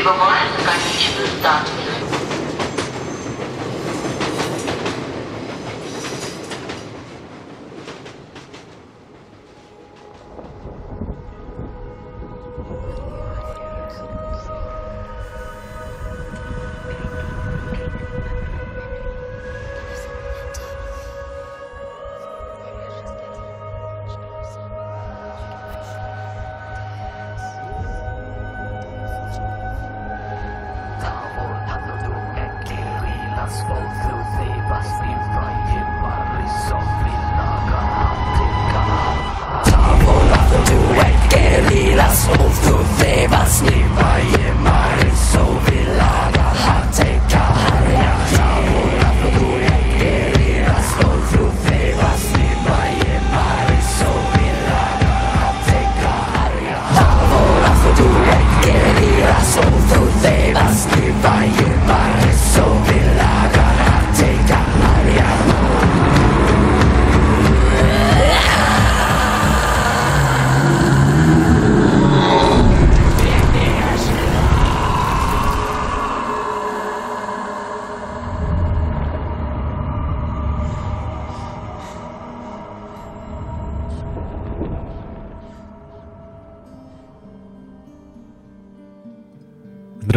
Прибываем на конечную станцию.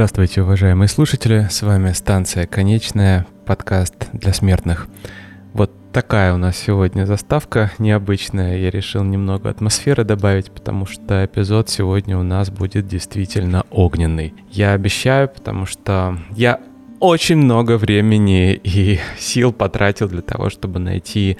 Здравствуйте, уважаемые слушатели, с вами станция «Конечная», подкаст для смертных. Вот такая у нас сегодня заставка необычная. Я решил немного атмосферы добавить, потому что эпизод сегодня у нас будет действительно огненный. Я обещаю, потому что я очень много времени и сил потратил для того, чтобы найти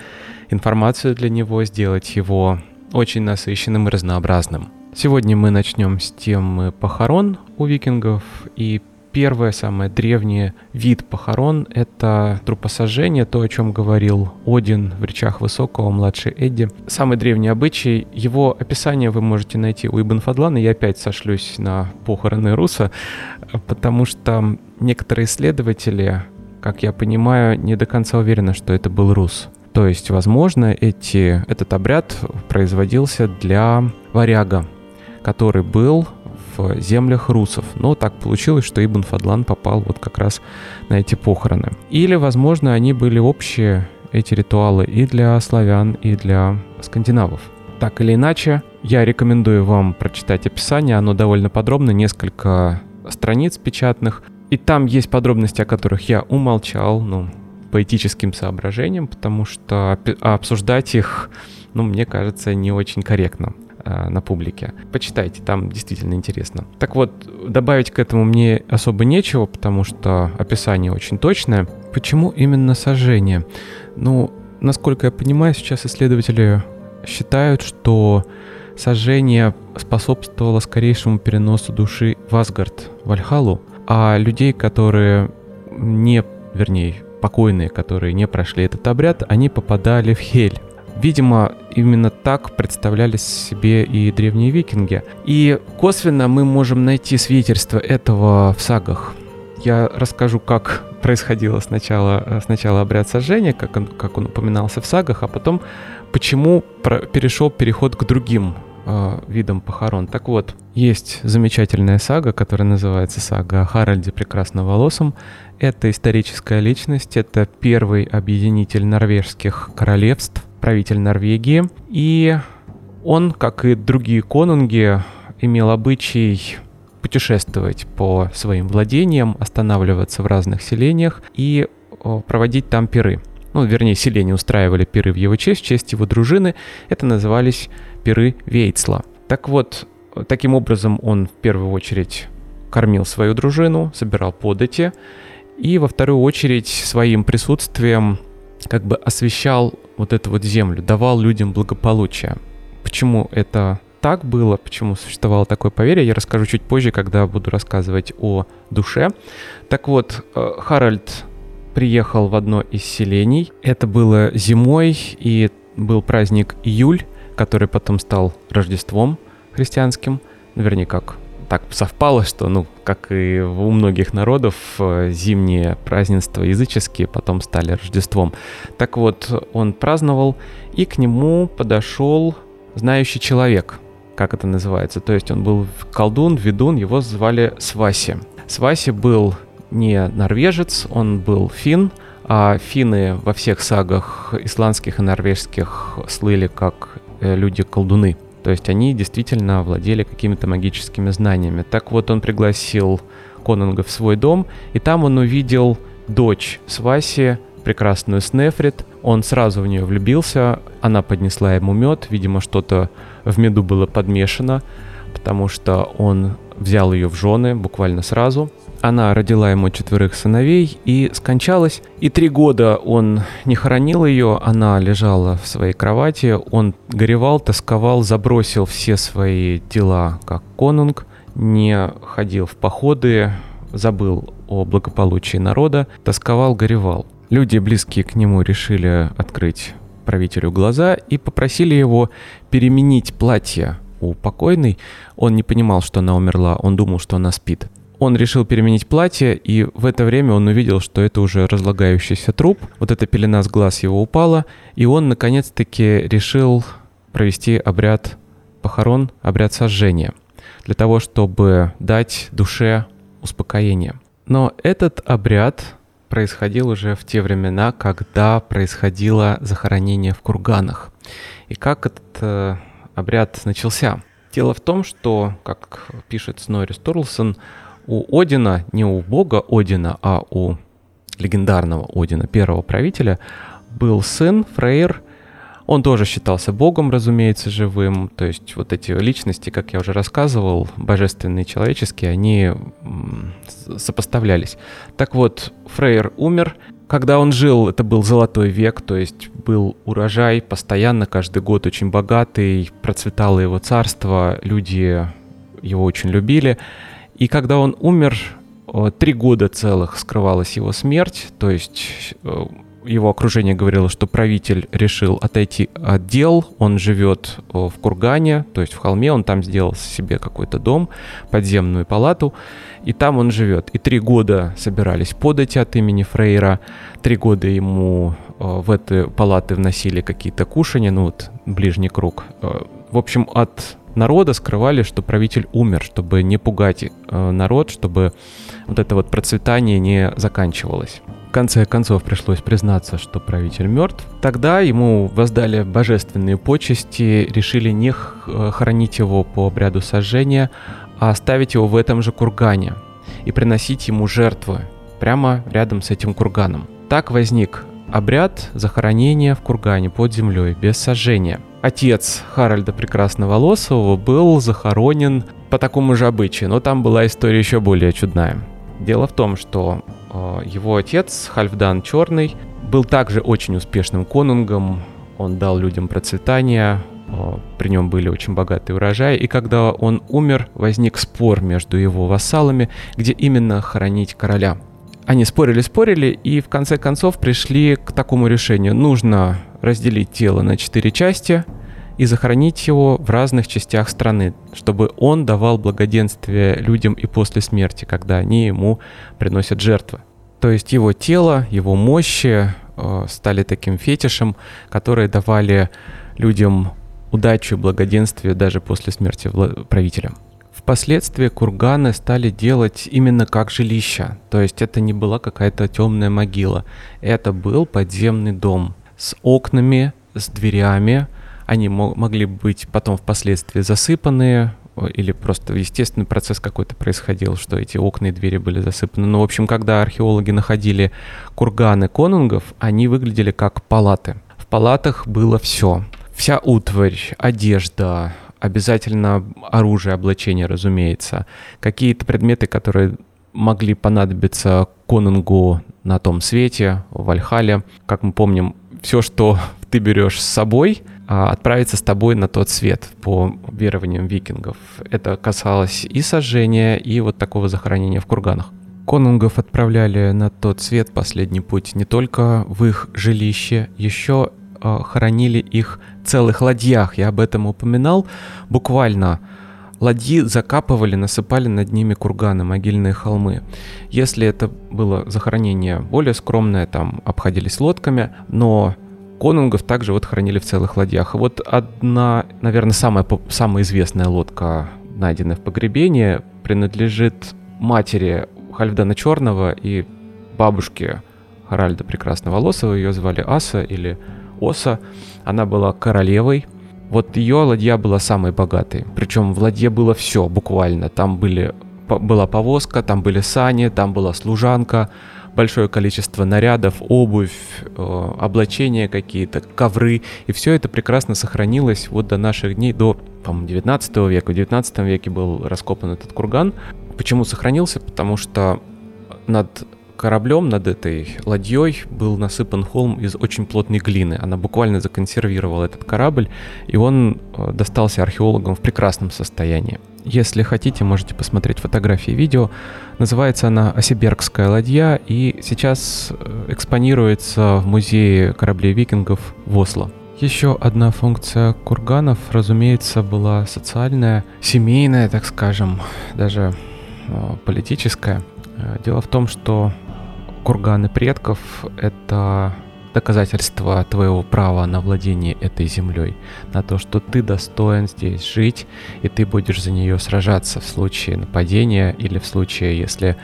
информацию для него, сделать его очень насыщенным и разнообразным. Сегодня мы начнем с темы похорон у викингов. И первый, самый древний вид похорон — это трупосожжение, то, о чем говорил Один в речах Высокого, младший Эдди. Самый древний обычай, его описание вы можете найти у Ибн Фадлана. Я опять сошлюсь на похороны Руса, потому что некоторые исследователи, как я понимаю, не до конца уверены, что это был Рус. То есть, возможно, эти, этот обряд производился для варяга, который был в землях русов. Но так получилось, что Ибн Фадлан попал вот как раз на эти похороны. Или, возможно, они были общие, эти ритуалы, и для славян, и для скандинавов. Так или иначе, я рекомендую вам прочитать описание, оно довольно подробно, несколько страниц печатных. И там есть подробности, о которых я умолчал, ну, по этическим соображениям, потому что обсуждать их, ну, мне кажется, не очень корректно. Э, на публике. Почитайте, там действительно интересно. Так вот, добавить к этому мне особо нечего, потому что описание очень точное. Почему именно сожжение? Ну, насколько я понимаю, сейчас исследователи считают, что сожжение способствовало скорейшему переносу души в Асгард, в Альхалу, а людей, которые не, вернее, покойные, которые не прошли этот обряд, они попадали в Хель. Видимо, именно так представляли себе и древние викинги. И косвенно мы можем найти свидетельство этого в сагах. Я расскажу, как происходило сначала, сначала обряд сожжения, как он, как он упоминался в сагах, а потом почему перешел переход к другим э, видам похорон. Так вот, есть замечательная сага, которая называется сага о Харальде Прекрасноволосом. Это историческая личность, это первый объединитель норвежских королевств, правитель Норвегии. И он, как и другие конунги, имел обычай путешествовать по своим владениям, останавливаться в разных селениях и проводить там пиры. Ну, вернее, селения устраивали пиры в его честь, в честь его дружины. Это назывались пиры Вейцла. Так вот, таким образом он в первую очередь кормил свою дружину, собирал подати, и во вторую очередь своим присутствием как бы освещал вот эту вот землю, давал людям благополучие. Почему это так было, почему существовало такое поверье, я расскажу чуть позже, когда буду рассказывать о душе. Так вот, э, Харальд приехал в одно из селений. Это было зимой, и был праздник июль, который потом стал Рождеством христианским. Вернее, как так совпало, что, ну, как и у многих народов, э, зимние празднества языческие потом стали Рождеством. Так вот, он праздновал, и к нему подошел знающий человек, как это называется. То есть он был колдун, ведун, его звали Сваси. Сваси был не норвежец, он был фин, а финны во всех сагах исландских и норвежских слыли как э, люди-колдуны. То есть они действительно владели какими-то магическими знаниями. Так вот, он пригласил Конунга в свой дом, и там он увидел дочь Сваси, прекрасную Снефрит. Он сразу в нее влюбился, она поднесла ему мед, видимо, что-то в меду было подмешано, потому что он взял ее в жены буквально сразу. Она родила ему четверых сыновей и скончалась. И три года он не хоронил ее, она лежала в своей кровати, он горевал, тосковал, забросил все свои дела как конунг, не ходил в походы, забыл о благополучии народа, тосковал, горевал. Люди, близкие к нему, решили открыть правителю глаза и попросили его переменить платье у покойной. Он не понимал, что она умерла, он думал, что она спит. Он решил переменить платье, и в это время он увидел, что это уже разлагающийся труп. Вот эта пелена с глаз его упала, и он наконец-таки решил провести обряд похорон, обряд сожжения, для того, чтобы дать душе успокоение. Но этот обряд происходил уже в те времена, когда происходило захоронение в курганах. И как этот э, обряд начался? Дело в том, что, как пишет Снори Сторлсон, у Одина, не у бога Одина, а у легендарного Одина, первого правителя, был сын Фрейр. Он тоже считался богом, разумеется, живым. То есть вот эти личности, как я уже рассказывал, божественные, человеческие, они сопоставлялись. Так вот, Фрейр умер. Когда он жил, это был золотой век, то есть был урожай постоянно, каждый год очень богатый, процветало его царство, люди его очень любили. И когда он умер, три года целых скрывалась его смерть, то есть э, его окружение говорило, что правитель решил отойти от дел, он живет в Кургане, то есть в холме, он там сделал себе какой-то дом, подземную палату, и там он живет. И три года собирались подать от имени Фрейра, три года ему в эти палаты вносили какие-то кушания, ну вот ближний круг. В общем, от народа скрывали, что правитель умер, чтобы не пугать э, народ, чтобы вот это вот процветание не заканчивалось. В конце концов пришлось признаться, что правитель мертв. Тогда ему воздали божественные почести, решили не э, хоронить его по обряду сожжения, а оставить его в этом же кургане и приносить ему жертвы прямо рядом с этим курганом. Так возник обряд захоронения в кургане под землей без сожжения – отец Харальда Прекрасноволосого был захоронен по такому же обычаю, но там была история еще более чудная. Дело в том, что э, его отец, Хальфдан Черный, был также очень успешным конунгом, он дал людям процветание, э, при нем были очень богатые урожаи, и когда он умер, возник спор между его вассалами, где именно хоронить короля. Они спорили-спорили и в конце концов пришли к такому решению. Нужно разделить тело на четыре части и захоронить его в разных частях страны, чтобы он давал благоденствие людям и после смерти, когда они ему приносят жертвы. То есть его тело, его мощи э, стали таким фетишем, которые давали людям удачу и благоденствие даже после смерти правителя. Впоследствии курганы стали делать именно как жилища, то есть это не была какая-то темная могила, это был подземный дом с окнами, с дверями, они могли быть потом впоследствии засыпаны, или просто естественный процесс какой-то происходил, что эти окна и двери были засыпаны. Но, в общем, когда археологи находили курганы конунгов, они выглядели как палаты. В палатах было все. Вся утварь, одежда, обязательно оружие, облачение, разумеется, какие-то предметы, которые могли понадобиться конунгу на том свете, в Вальхале. Как мы помним, все, что ты берешь с собой, а, отправится с тобой на тот свет по верованиям викингов. Это касалось и сожжения, и вот такого захоронения в курганах. Конунгов отправляли на тот свет последний путь не только в их жилище, еще э, хоронили их целых ладьях. Я об этом упоминал. Буквально ладьи закапывали, насыпали над ними курганы, могильные холмы. Если это было захоронение более скромное, там обходились лодками, но конунгов также вот хранили в целых ладьях. Вот одна, наверное, самая, самая известная лодка, найденная в погребении, принадлежит матери Хальфдана Черного и бабушки Харальда Прекрасноволосого, ее звали Аса или Оса. Она была королевой. Вот ее ладья была самой богатой. Причем в ладье было все буквально. Там были, была повозка, там были сани, там была служанка, большое количество нарядов, обувь, э, облачения какие-то, ковры. И все это прекрасно сохранилось вот до наших дней, до, по-моему, 19 века. В 19 веке был раскопан этот курган. Почему сохранился? Потому что над кораблем, над этой ладьей был насыпан холм из очень плотной глины. Она буквально законсервировала этот корабль, и он э, достался археологам в прекрасном состоянии. Если хотите, можете посмотреть фотографии и видео. Называется она «Осибергская ладья» и сейчас э, экспонируется в музее кораблей викингов в Осло. Еще одна функция курганов, разумеется, была социальная, семейная, так скажем, даже э, политическая. Дело в том, что курганы предков — это доказательство твоего права на владение этой землей, на то, что ты достоин здесь жить, и ты будешь за нее сражаться в случае нападения или в случае, если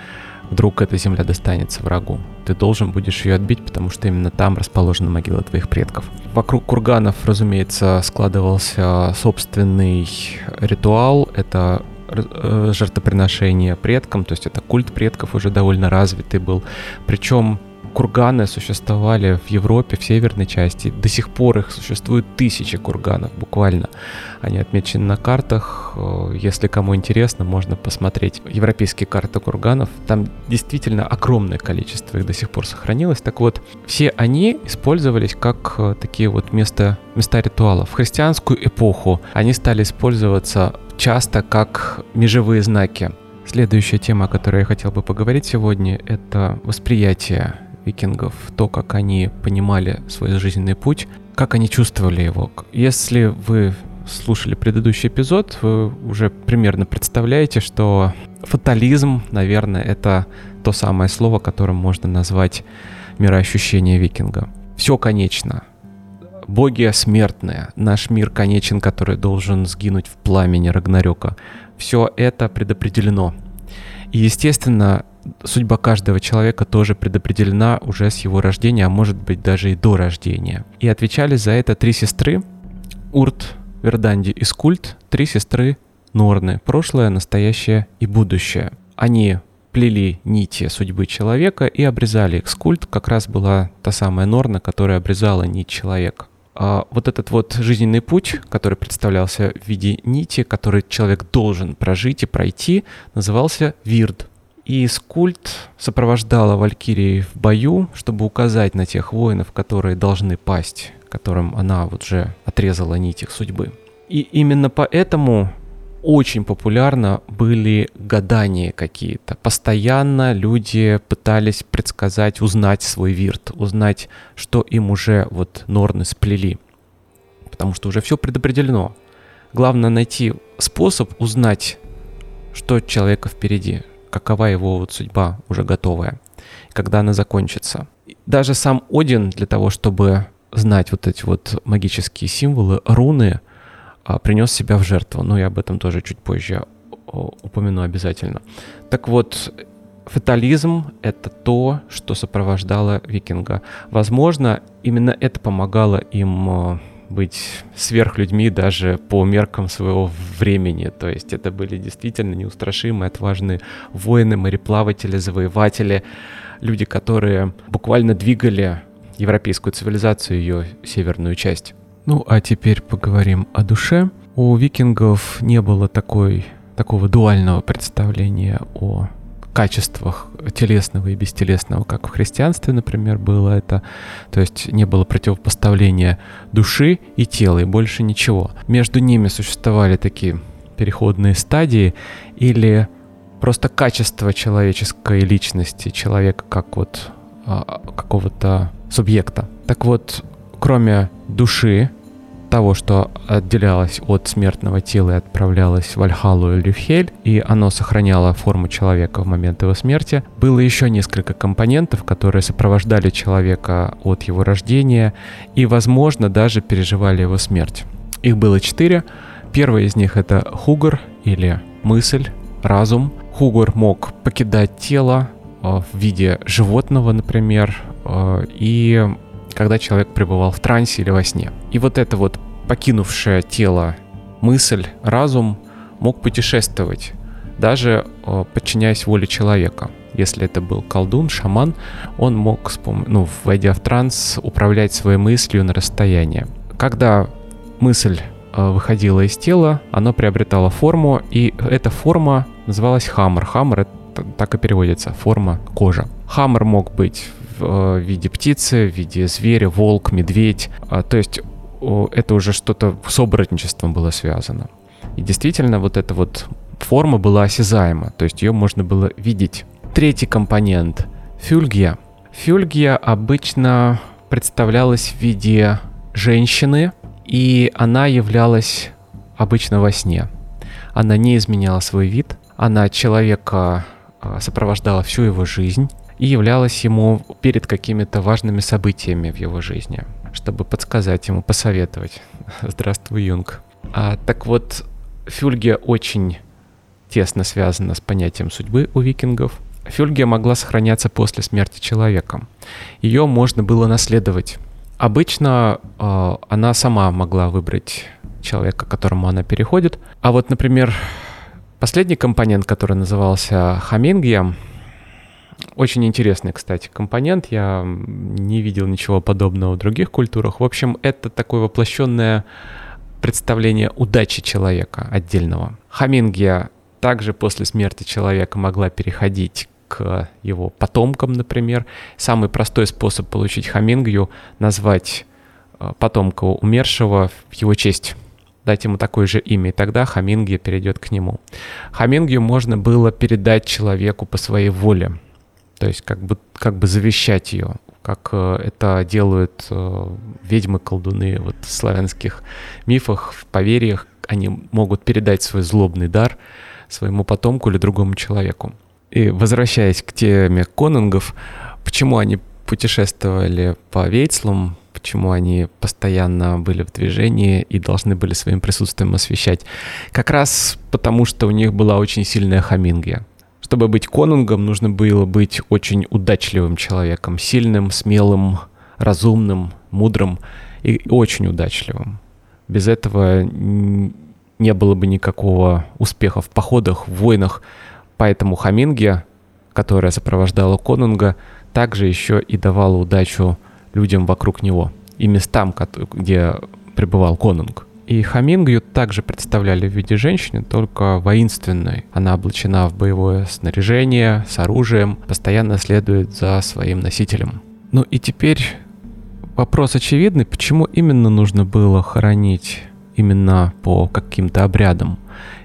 вдруг эта земля достанется врагу. Ты должен будешь ее отбить, потому что именно там расположена могила твоих предков. Вокруг курганов, разумеется, складывался собственный ритуал. Это э, жертвоприношение предкам, то есть это культ предков уже довольно развитый был. Причем курганы существовали в Европе, в северной части. До сих пор их существует тысячи курганов, буквально. Они отмечены на картах. Э, если кому интересно, можно посмотреть европейские карты курганов. Там действительно огромное количество их до сих пор сохранилось. Так вот, все они использовались как э, такие вот места, места ритуалов. В христианскую эпоху они стали использоваться часто как межевые знаки. Следующая тема, о которой я хотел бы поговорить сегодня, это восприятие викингов, то, как они понимали свой жизненный путь, как они чувствовали его. Если вы слушали предыдущий эпизод, вы уже примерно представляете, что фатализм, наверное, это то самое слово, которым можно назвать мироощущение викинга. Все конечно. Боги смертные, наш мир конечен, который должен сгинуть в пламени Рагнарёка. Все это предопределено. И, естественно, судьба каждого человека тоже предопределена уже с его рождения, а может быть даже и до рождения. И отвечали за это три сестры, Урт, Верданди и Скульт, три сестры Норны, прошлое, настоящее и будущее. Они плели нити судьбы человека и обрезали их. Скульт как раз была та самая Норна, которая обрезала нить человека. А вот этот вот жизненный путь, который представлялся в виде нити, который человек должен прожить и пройти, назывался Вирд. И Скульт сопровождала Валькирии в бою, чтобы указать на тех воинов, которые должны пасть, которым она вот же отрезала нить их судьбы. И именно поэтому очень популярно были гадания какие-то. Постоянно люди пытались предсказать, узнать свой вирт, узнать, что им уже вот норны сплели. Потому что уже все предопределено. Главное найти способ узнать, что человека впереди, какова его вот судьба уже готовая, когда она закончится. Даже сам Один для того, чтобы знать вот эти вот магические символы, руны, а, принес себя в жертву. Но я об этом тоже чуть позже упомяну обязательно. Так вот, фатализм — это то, что сопровождало викинга. Возможно, именно это помогало им а, быть сверхлюдьми даже по меркам своего времени. То есть это были действительно неустрашимые, отважные воины, мореплаватели, завоеватели, люди, которые буквально двигали европейскую цивилизацию, ее северную часть. Ну а теперь поговорим о душе. У викингов не было такой, такого дуального представления о качествах телесного и бестелесного, как в христианстве, например, было это. То есть не было противопоставления души и тела, и больше ничего. Между ними существовали такие переходные стадии или просто качество человеческой личности, человека как вот а, какого-то субъекта. Так вот, кроме души, того, что отделялось от смертного тела и отправлялось в Вальхалу или в Хель, и оно сохраняло форму человека в момент его смерти, было еще несколько компонентов, которые сопровождали человека от его рождения и, возможно, даже переживали его смерть. Их было четыре. Первый из них это хугар или мысль, разум. Хугур мог покидать тело в виде животного, например, и когда человек пребывал в трансе или во сне. И вот это вот покинувшее тело мысль, разум мог путешествовать, даже подчиняясь воле человека. Если это был колдун, шаман, он мог, ну, войдя в транс, управлять своей мыслью на расстоянии. Когда мысль выходила из тела, оно приобретало форму, и эта форма называлась хаммер. Хаммер это так и переводится, форма кожа. Хаммер мог быть в виде птицы, в виде зверя, волк, медведь. А, то есть это уже что-то с оборотничеством было связано. И действительно, вот эта вот форма была осязаема, то есть ее можно было видеть. Третий компонент — фюльгия. Фюльгия обычно представлялась в виде женщины, и она являлась обычно во сне. Она не изменяла свой вид, она человека а, сопровождала всю его жизнь и являлась ему перед какими-то важными событиями в его жизни чтобы подсказать ему, посоветовать. Здравствуй, Юнг. А, так вот, Фюльгия очень тесно связана с понятием судьбы у викингов. Фюльгия могла сохраняться после смерти человека. Ее можно было наследовать. Обычно э, она сама могла выбрать человека, к которому она переходит. А вот, например, последний компонент, который назывался хамингия, очень интересный, кстати, компонент. Я не видел ничего подобного в других культурах. В общем, это такое воплощенное представление удачи человека отдельного. Хамингия также после смерти человека могла переходить к его потомкам, например. Самый простой способ получить хамингию — назвать э, потомка умершего в его честь дать ему такое же имя, и тогда Хамингия перейдет к нему. Хамингию можно было передать человеку по своей воле. То есть как бы, как бы завещать ее, как э, это делают э, ведьмы-колдуны вот, в славянских мифах, в поверьях. Они могут передать свой злобный дар своему потомку или другому человеку. И возвращаясь к теме конунгов, почему они путешествовали по Вейцлам, почему они постоянно были в движении и должны были своим присутствием освещать. Как раз потому, что у них была очень сильная хамингия. Чтобы быть конунгом, нужно было быть очень удачливым человеком, сильным, смелым, разумным, мудрым и очень удачливым. Без этого не было бы никакого успеха в походах, в войнах. Поэтому Хаминге, которая сопровождала конунга, также еще и давала удачу людям вокруг него и местам, где пребывал конунг. И Хамингю также представляли в виде женщины, только воинственной. Она облачена в боевое снаряжение, с оружием, постоянно следует за своим носителем. Ну и теперь вопрос очевидный, почему именно нужно было хоронить именно по каким-то обрядам?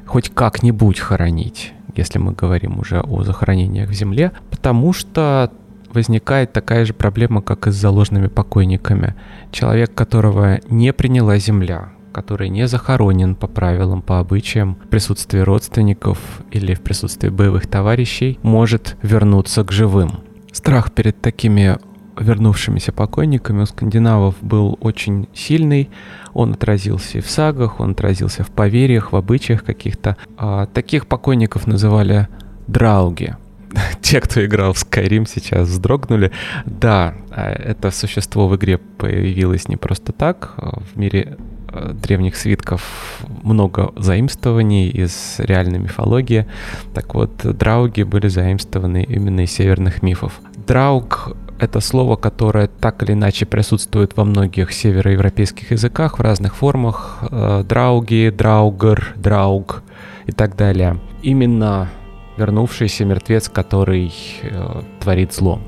Хоть как-нибудь хоронить, если мы говорим уже о захоронениях в земле, потому что возникает такая же проблема, как и с заложенными покойниками. Человек, которого не приняла земля, который не захоронен по правилам, по обычаям, в присутствии родственников или в присутствии боевых товарищей, может вернуться к живым. Страх перед такими вернувшимися покойниками у скандинавов был очень сильный. Он отразился и в сагах, он отразился в поверьях, в обычаях каких-то. А таких покойников называли драуги. Те, кто играл в Skyrim, сейчас вздрогнули. Да, а это существо в игре появилось не просто так. В мире Э, древних свитков много заимствований из реальной мифологии. Так вот, драуги были заимствованы именно из северных мифов. Драуг — это слово, которое так или иначе присутствует во многих североевропейских языках в разных формах. Э, драуги, драугер, драуг и так далее. Именно вернувшийся мертвец, который э, творит зло.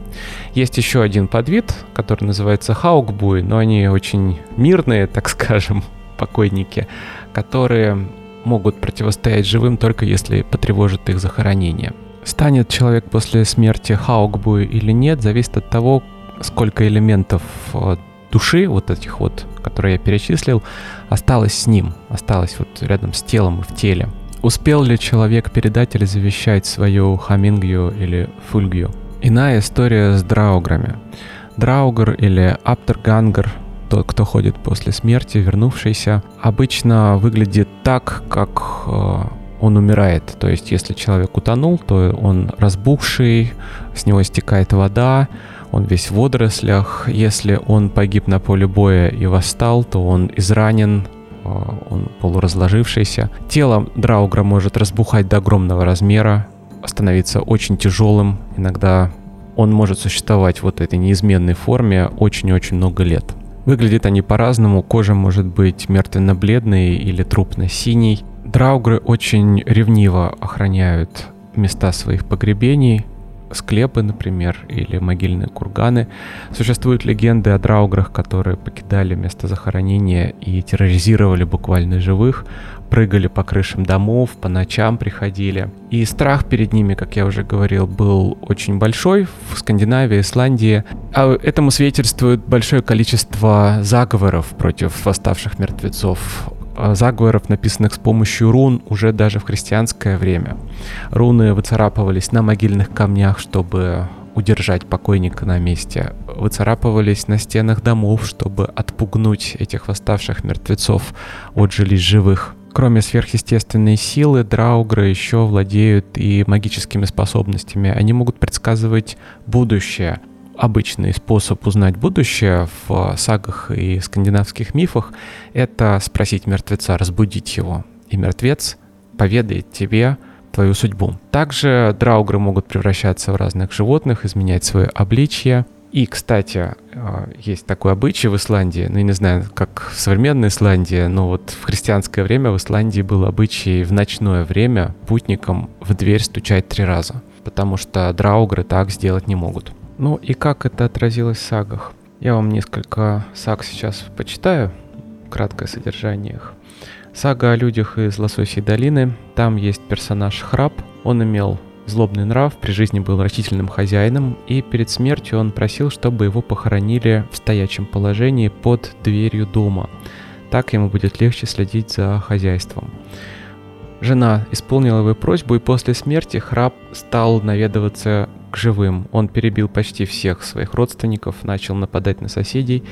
Есть еще один подвид, который называется хаукбуй, но они очень мирные, так скажем покойники, которые могут противостоять живым только если потревожит их захоронение. Станет человек после смерти Хаукбу или нет, зависит от того, сколько элементов э, души, вот этих вот, которые я перечислил, осталось с ним, осталось вот рядом с телом и в теле. Успел ли человек передать или завещать свою хамингью или фульгью? Иная история с драуграми. Драугр или Аптергангер тот, кто ходит после смерти, вернувшийся, обычно выглядит так, как э, он умирает. То есть, если человек утонул, то он разбухший, с него стекает вода, он весь в водорослях. Если он погиб на поле боя и восстал, то он изранен, а, он полуразложившийся. Тело Драугра может разбухать до огромного размера, становиться очень тяжелым. Иногда он может существовать вот этой неизменной форме очень-очень много лет. Выглядят они по-разному, кожа может быть мертвенно-бледной или трупно-синей. Драугры очень ревниво охраняют места своих погребений, склепы, например, или могильные курганы. Существуют легенды о драуграх, которые покидали место захоронения и терроризировали буквально живых, прыгали по крышам домов, по ночам приходили. И страх перед ними, как я уже говорил, был очень большой в Скандинавии, Исландии. А этому свидетельствует большое количество заговоров против восставших мертвецов заговоров, написанных с помощью рун уже даже в христианское время. Руны выцарапывались на могильных камнях, чтобы удержать покойника на месте. Выцарапывались на стенах домов, чтобы отпугнуть этих восставших мертвецов от жилищ живых. Кроме сверхъестественной силы, драугры еще владеют и магическими способностями. Они могут предсказывать будущее обычный способ узнать будущее в сагах и скандинавских мифах — это спросить мертвеца, разбудить его. И мертвец поведает тебе твою судьбу. Также драугры могут превращаться в разных животных, изменять свое обличье. И, кстати, э, есть такой обычай в Исландии, ну, я не знаю, как в современной Исландии, но вот в христианское время в Исландии был обычай в ночное время путникам в дверь стучать три раза, потому что драугры так сделать не могут. Ну и как это отразилось в сагах? Я вам несколько саг сейчас почитаю, краткое содержание их. Сага о людях из Лососей долины. Там есть персонаж Храб. Он имел злобный нрав, при жизни был растительным хозяином, и перед смертью он просил, чтобы его похоронили в стоячем положении под дверью дома. Так ему будет легче следить за хозяйством. Жена исполнила его просьбу, и после смерти Храб стал наведываться живым. Он перебил почти всех своих родственников, начал нападать на соседей,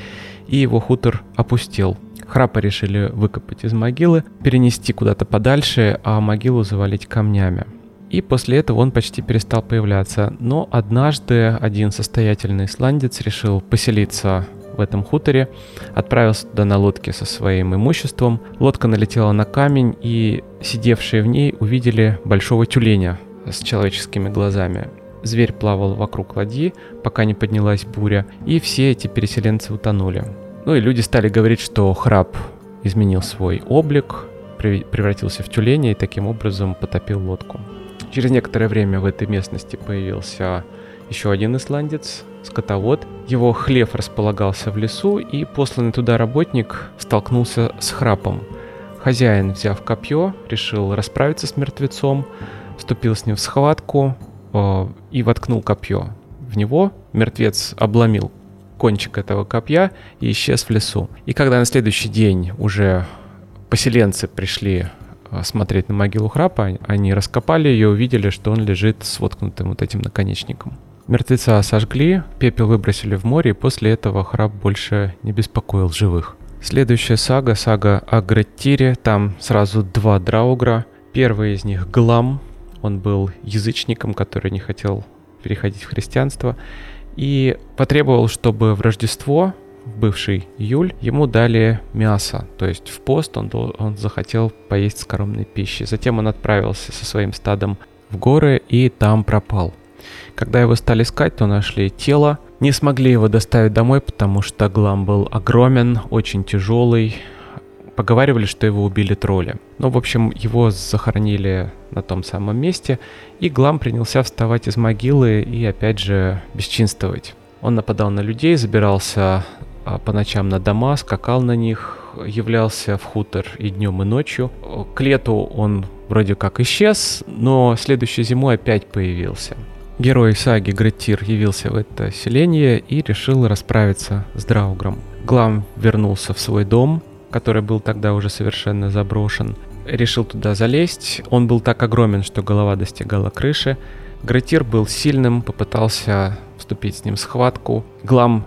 и его хутор опустел. Храпа решили выкопать из могилы, перенести куда-то подальше, а могилу завалить камнями. И после этого он почти перестал появляться. Но однажды один состоятельный исландец решил поселиться в этом хуторе, отправился туда на лодке со своим имуществом. Лодка налетела на камень, и сидевшие в ней увидели большого тюленя с человеческими глазами. Зверь плавал вокруг ладьи, пока не поднялась буря, и все эти переселенцы утонули. Ну и люди стали говорить, что храб изменил свой облик, превратился в тюленя и таким образом потопил лодку. Через некоторое время в этой местности появился еще один исландец, скотовод. Его хлев располагался в лесу, и посланный туда работник столкнулся с храпом. Хозяин, взяв копье, решил расправиться с мертвецом, вступил с ним в схватку и воткнул копье. В него мертвец обломил кончик этого копья и исчез в лесу. И когда на следующий день уже поселенцы пришли э, смотреть на могилу храпа, они раскопали ее, увидели, что он лежит с воткнутым вот этим наконечником. Мертвеца сожгли, пепел выбросили в море, и после этого храп больше не беспокоил живых. Следующая сага, сага о Греттире, там сразу два драугра. Первый из них Глам, он был язычником, который не хотел переходить в христианство, и потребовал, чтобы в Рождество, в бывший июль, ему дали мясо, то есть в пост он, он захотел поесть скоромной пищи. Затем он отправился со своим стадом в горы и там пропал – когда его стали искать, то нашли тело. Не смогли его доставить домой, потому что Глам был огромен, очень тяжелый. Поговаривали, что его убили тролли. Но, в общем, его захоронили на том самом месте, и Глам принялся вставать из могилы и, опять же, бесчинствовать. Он нападал на людей, забирался а, по ночам на дома, скакал на них, являлся в хутор и днем, и ночью. К лету он вроде как исчез, но следующей зимой опять появился. Герой саги Греттир явился в это селение и решил расправиться с Драугром. Глам вернулся в свой дом, который был тогда уже совершенно заброшен. Решил туда залезть. Он был так огромен, что голова достигала крыши. Гретир был сильным, попытался вступить с ним в схватку. Глам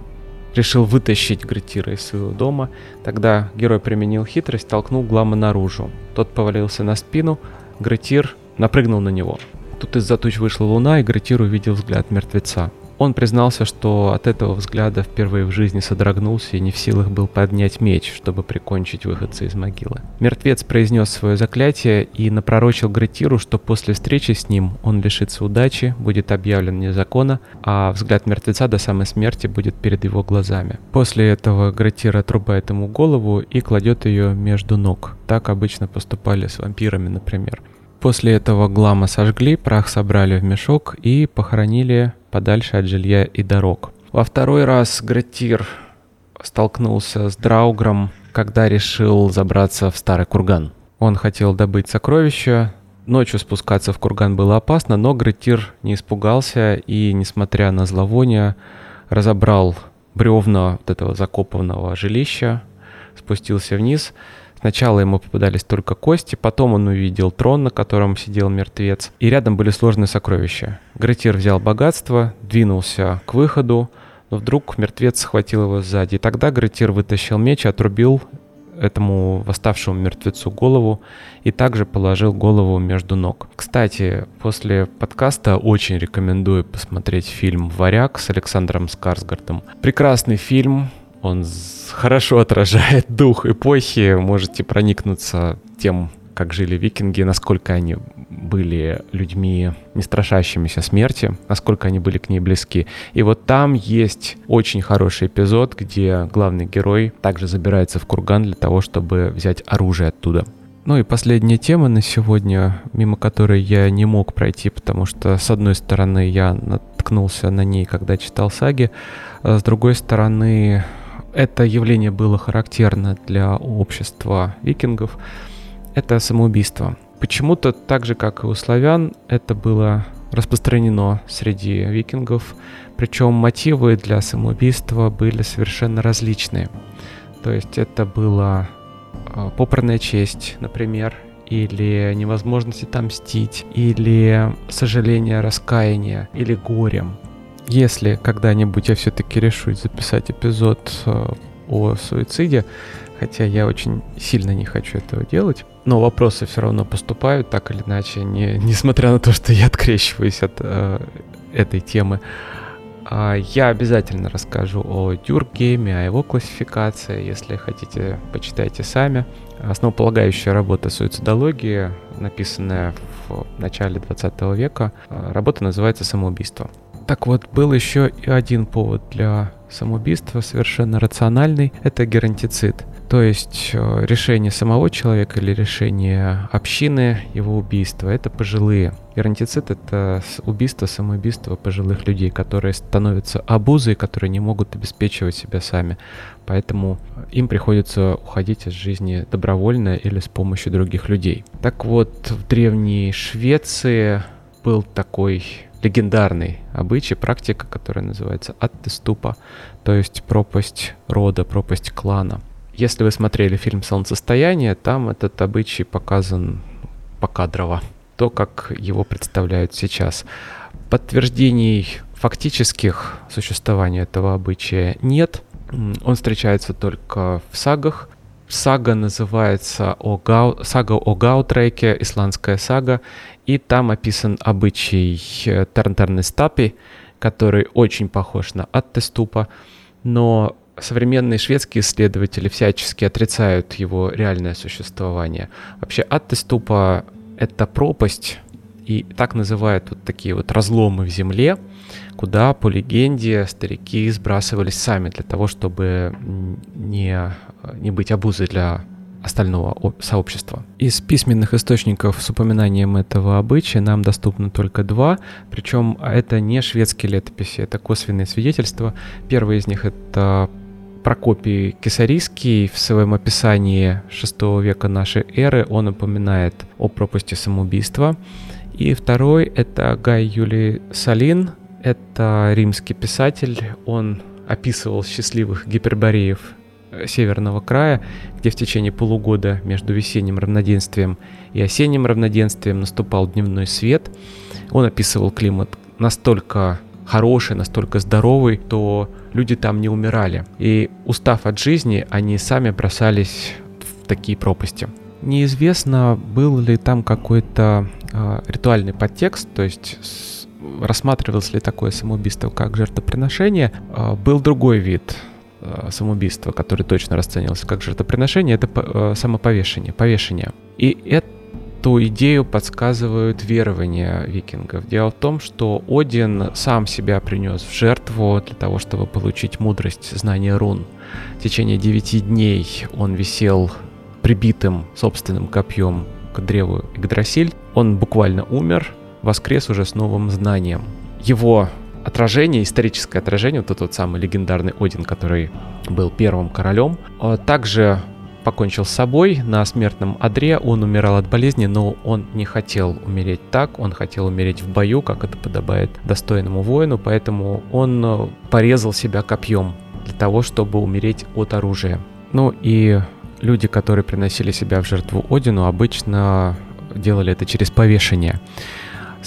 решил вытащить Гретира из своего дома. Тогда герой применил хитрость, толкнул Глама наружу. Тот повалился на спину, Гретир напрыгнул на него. Тут из-за туч вышла луна, и Гретир увидел взгляд мертвеца. Он признался, что от этого взгляда впервые в жизни содрогнулся и не в силах был поднять меч, чтобы прикончить выходца из могилы. Мертвец произнес свое заклятие и напророчил Гретиру, что после встречи с ним он лишится удачи, будет объявлен вне закона, а взгляд мертвеца до самой смерти будет перед его глазами. После этого Гретир отрубает ему голову и кладет ее между ног. Так обычно поступали с вампирами, например. После этого Глама сожгли, прах собрали в мешок и похоронили подальше от жилья и дорог. Во второй раз Гретир столкнулся с Драугром, когда решил забраться в старый курган. Он хотел добыть сокровища, ночью спускаться в курган было опасно, но Гретир не испугался и, несмотря на зловоние, разобрал бревна вот этого закопанного жилища, спустился вниз – Сначала ему попадались только кости, потом он увидел трон, на котором сидел мертвец, и рядом были сложные сокровища. Гретир взял богатство, двинулся к выходу, но вдруг мертвец схватил его сзади. И тогда Гретир вытащил меч и отрубил этому восставшему мертвецу голову и также положил голову между ног. Кстати, после подкаста очень рекомендую посмотреть фильм «Варяг» с Александром Скарсгардом. Прекрасный фильм, он хорошо отражает дух эпохи. Можете проникнуться тем, как жили викинги, насколько они были людьми, не страшащимися смерти, насколько они были к ней близки. И вот там есть очень хороший эпизод, где главный герой также забирается в курган для того, чтобы взять оружие оттуда. Ну и последняя тема на сегодня, мимо которой я не мог пройти, потому что, с одной стороны, я наткнулся на ней, когда читал саги, а с другой стороны, это явление было характерно для общества викингов, это самоубийство. Почему-то так же, как и у славян, это было распространено среди викингов, причем мотивы для самоубийства были совершенно различные. То есть это была а, попранная честь, например, или невозможность отомстить, или сожаление, раскаяние, или горем. Если когда-нибудь я все-таки решусь записать эпизод э, о суициде, хотя я очень сильно не хочу этого делать, но вопросы все равно поступают так или иначе, не, несмотря на то, что я открещиваюсь от э, этой темы. А я обязательно расскажу о Дюргейме, о его классификации. Если хотите, почитайте сами. Основополагающая работа суицидологии, написанная в начале 20 века. Э, работа называется «Самоубийство». Так вот, был еще и один повод для самоубийства, совершенно рациональный, это геронтицид. То есть э, решение самого человека или решение общины, его убийства, это пожилые. Геронтицид — это убийство, самоубийство пожилых людей, которые становятся обузой, которые не могут обеспечивать себя сами. Поэтому им приходится уходить из жизни добровольно или с помощью других людей. Так вот, в древней Швеции был такой легендарный обычай, практика, которая называется аттеступа, то есть пропасть рода, пропасть клана. Если вы смотрели фильм «Солнцестояние», там этот обычай показан покадрово, то, как его представляют сейчас. Подтверждений фактических существования этого обычая нет. Он встречается только в сагах, Сага называется о Гау, сага о Гаутреке, исландская сага, и там описан обычай э, Тарнтернестапи, который очень похож на Аттеступа, но современные шведские исследователи всячески отрицают его реальное существование. Вообще Аттеступа — это пропасть, и так называют вот такие вот разломы в земле, куда, по легенде, старики сбрасывались сами для того, чтобы не, не быть обузой для остального сообщества. Из письменных источников с упоминанием этого обычая нам доступно только два, причем это не шведские летописи, это косвенные свидетельства. Первый из них это Прокопий Кесарийский в своем описании VI века нашей эры он упоминает о пропасти самоубийства. И второй — это Гай Юлий Салин, это римский писатель, он описывал счастливых гипербореев северного края, где в течение полугода между весенним равноденствием и осенним равноденствием наступал дневной свет. Он описывал климат настолько хороший, настолько здоровый, то люди там не умирали. И устав от жизни, они сами бросались в такие пропасти. Неизвестно, был ли там какой-то э, ритуальный подтекст, то есть рассматривалось ли такое самоубийство как жертвоприношение. Э, был другой вид э, самоубийства, который точно расценивался как жертвоприношение, это э, самоповешение, повешение. И эту идею подсказывают верования викингов. Дело в том, что Один сам себя принес в жертву для того, чтобы получить мудрость, знание рун. В течение девяти дней он висел прибитым собственным копьем к древу Игдрасиль, он буквально умер, воскрес уже с новым знанием. Его отражение, историческое отражение, вот тот самый легендарный Один, который был первым королем, а также покончил с собой на смертном одре, он умирал от болезни, но он не хотел умереть так, он хотел умереть в бою, как это подобает достойному воину, поэтому он э, порезал себя копьем для того, чтобы умереть от оружия. Ну и люди, которые приносили себя в жертву Одину, обычно делали это через повешение.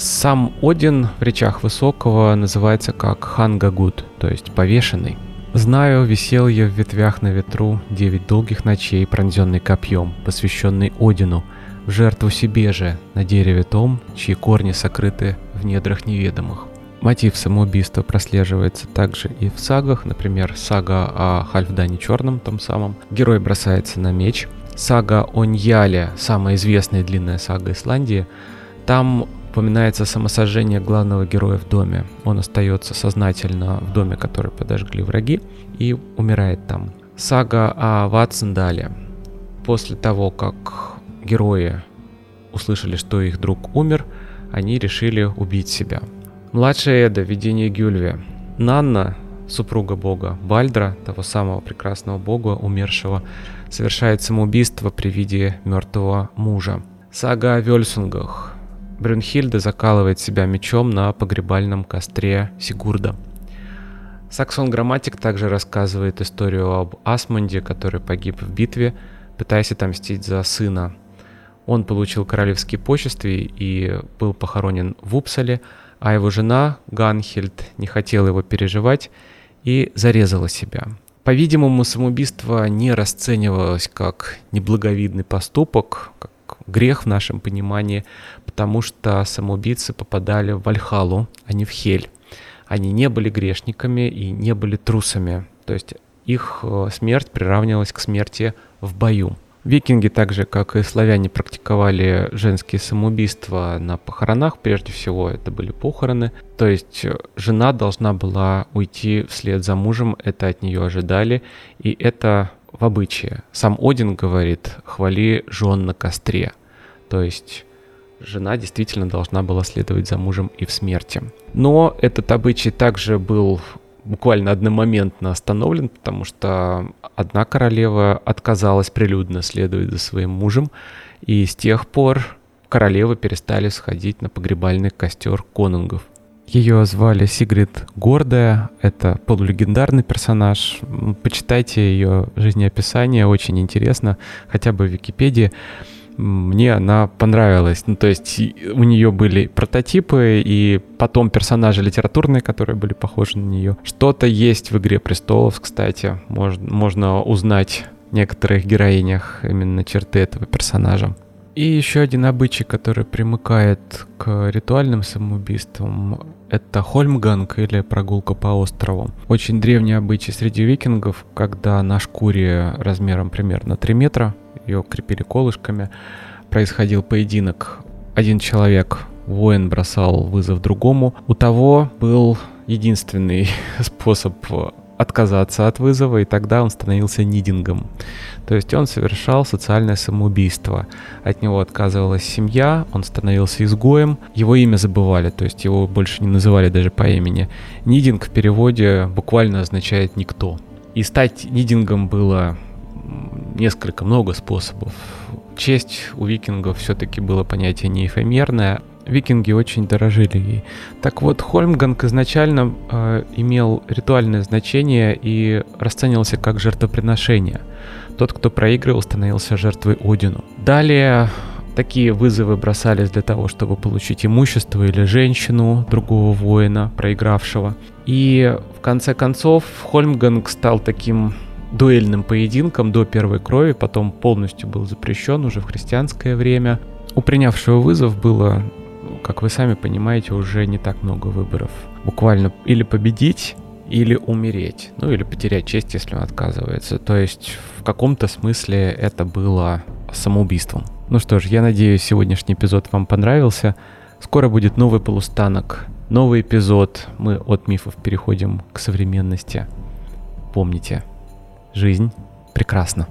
Сам Один в речах Высокого называется как Хангагуд, то есть повешенный. Знаю, висел я в ветвях на ветру девять долгих ночей, пронзенный копьем, посвященный Одину, в жертву себе же, на дереве том, чьи корни сокрыты в недрах неведомых. Мотив самоубийства прослеживается также и в сагах, например, сага о Хальфдане Черном, том самом. Герой бросается на меч. Сага о Ньяле, самая известная длинная сага Исландии, там упоминается самосожжение главного героя в доме. Он остается сознательно в доме, который подожгли враги, и умирает там. Сага о Ватсендале. После того, как герои услышали, что их друг умер, они решили убить себя. Младшая Эда, видение Гюльве. Нанна, супруга бога Бальдра, того самого прекрасного бога, умершего, совершает самоубийство при виде мертвого мужа. Сага о Вельсунгах. Брюнхильда закалывает себя мечом на погребальном костре Сигурда. Саксон Грамматик также рассказывает историю об Асмунде, который погиб в битве, пытаясь отомстить за сына. Он получил королевские почести и был похоронен в Упсале, а его жена Ганхельд не хотела его переживать и зарезала себя. По-видимому, самоубийство не расценивалось как неблаговидный поступок, как грех в нашем понимании, потому что самоубийцы попадали в Вальхалу, а не в Хель. Они не были грешниками и не были трусами, то есть их э, смерть приравнивалась к смерти в бою. Викинги, так же как и славяне, практиковали женские самоубийства на похоронах. Прежде всего, это были похороны. То есть э, жена должна была уйти вслед за мужем, это от нее ожидали, и это в обычае. Сам Один говорит, хвали жен на костре. То есть жена действительно должна была следовать за мужем и в смерти. Но этот обычай также был буквально одномоментно остановлен, потому что одна королева отказалась прилюдно следовать за своим мужем, и с тех пор королевы перестали сходить на погребальный костер конунгов. Ее звали Сигрид Гордая, это полулегендарный персонаж. Почитайте ее жизнеописание, очень интересно, хотя бы в Википедии мне она понравилась. Ну, то есть у нее были прототипы и потом персонажи литературные, которые были похожи на нее. Что-то есть в «Игре престолов», кстати. Можно, можно узнать в некоторых героинях именно черты этого персонажа. И еще один обычай, который примыкает к ритуальным самоубийствам, это хольмганг или прогулка по острову. Очень древний обычай среди викингов, когда на шкуре размером примерно 3 метра ее крепили колышками, происходил поединок. Один человек, воин, бросал вызов другому. У того был единственный способ отказаться от вызова, и тогда он становился нидингом. То есть он совершал социальное самоубийство. От него отказывалась семья, он становился изгоем, его имя забывали, то есть его больше не называли даже по имени. Нидинг в переводе буквально означает «никто». И стать нидингом было несколько, много способов. Честь у викингов все-таки было понятие не эфемерное. Викинги очень дорожили ей. Так вот, Хольмганг изначально э, имел ритуальное значение и расценивался как жертвоприношение. Тот, кто проигрывал, становился жертвой Одину. Далее Такие вызовы бросались для того, чтобы получить имущество или женщину другого воина, проигравшего. И в конце концов Хольмганг стал таким дуэльным поединкам до первой крови, потом полностью был запрещен уже в христианское время. У принявшего вызов было, как вы сами понимаете, уже не так много выборов. Буквально или победить, или умереть, ну или потерять честь, если он отказывается. То есть в каком-то смысле это было самоубийством. Ну что ж, я надеюсь, сегодняшний эпизод вам понравился. Скоро будет новый полустанок, новый эпизод. Мы от мифов переходим к современности. Помните, жизнь прекрасна.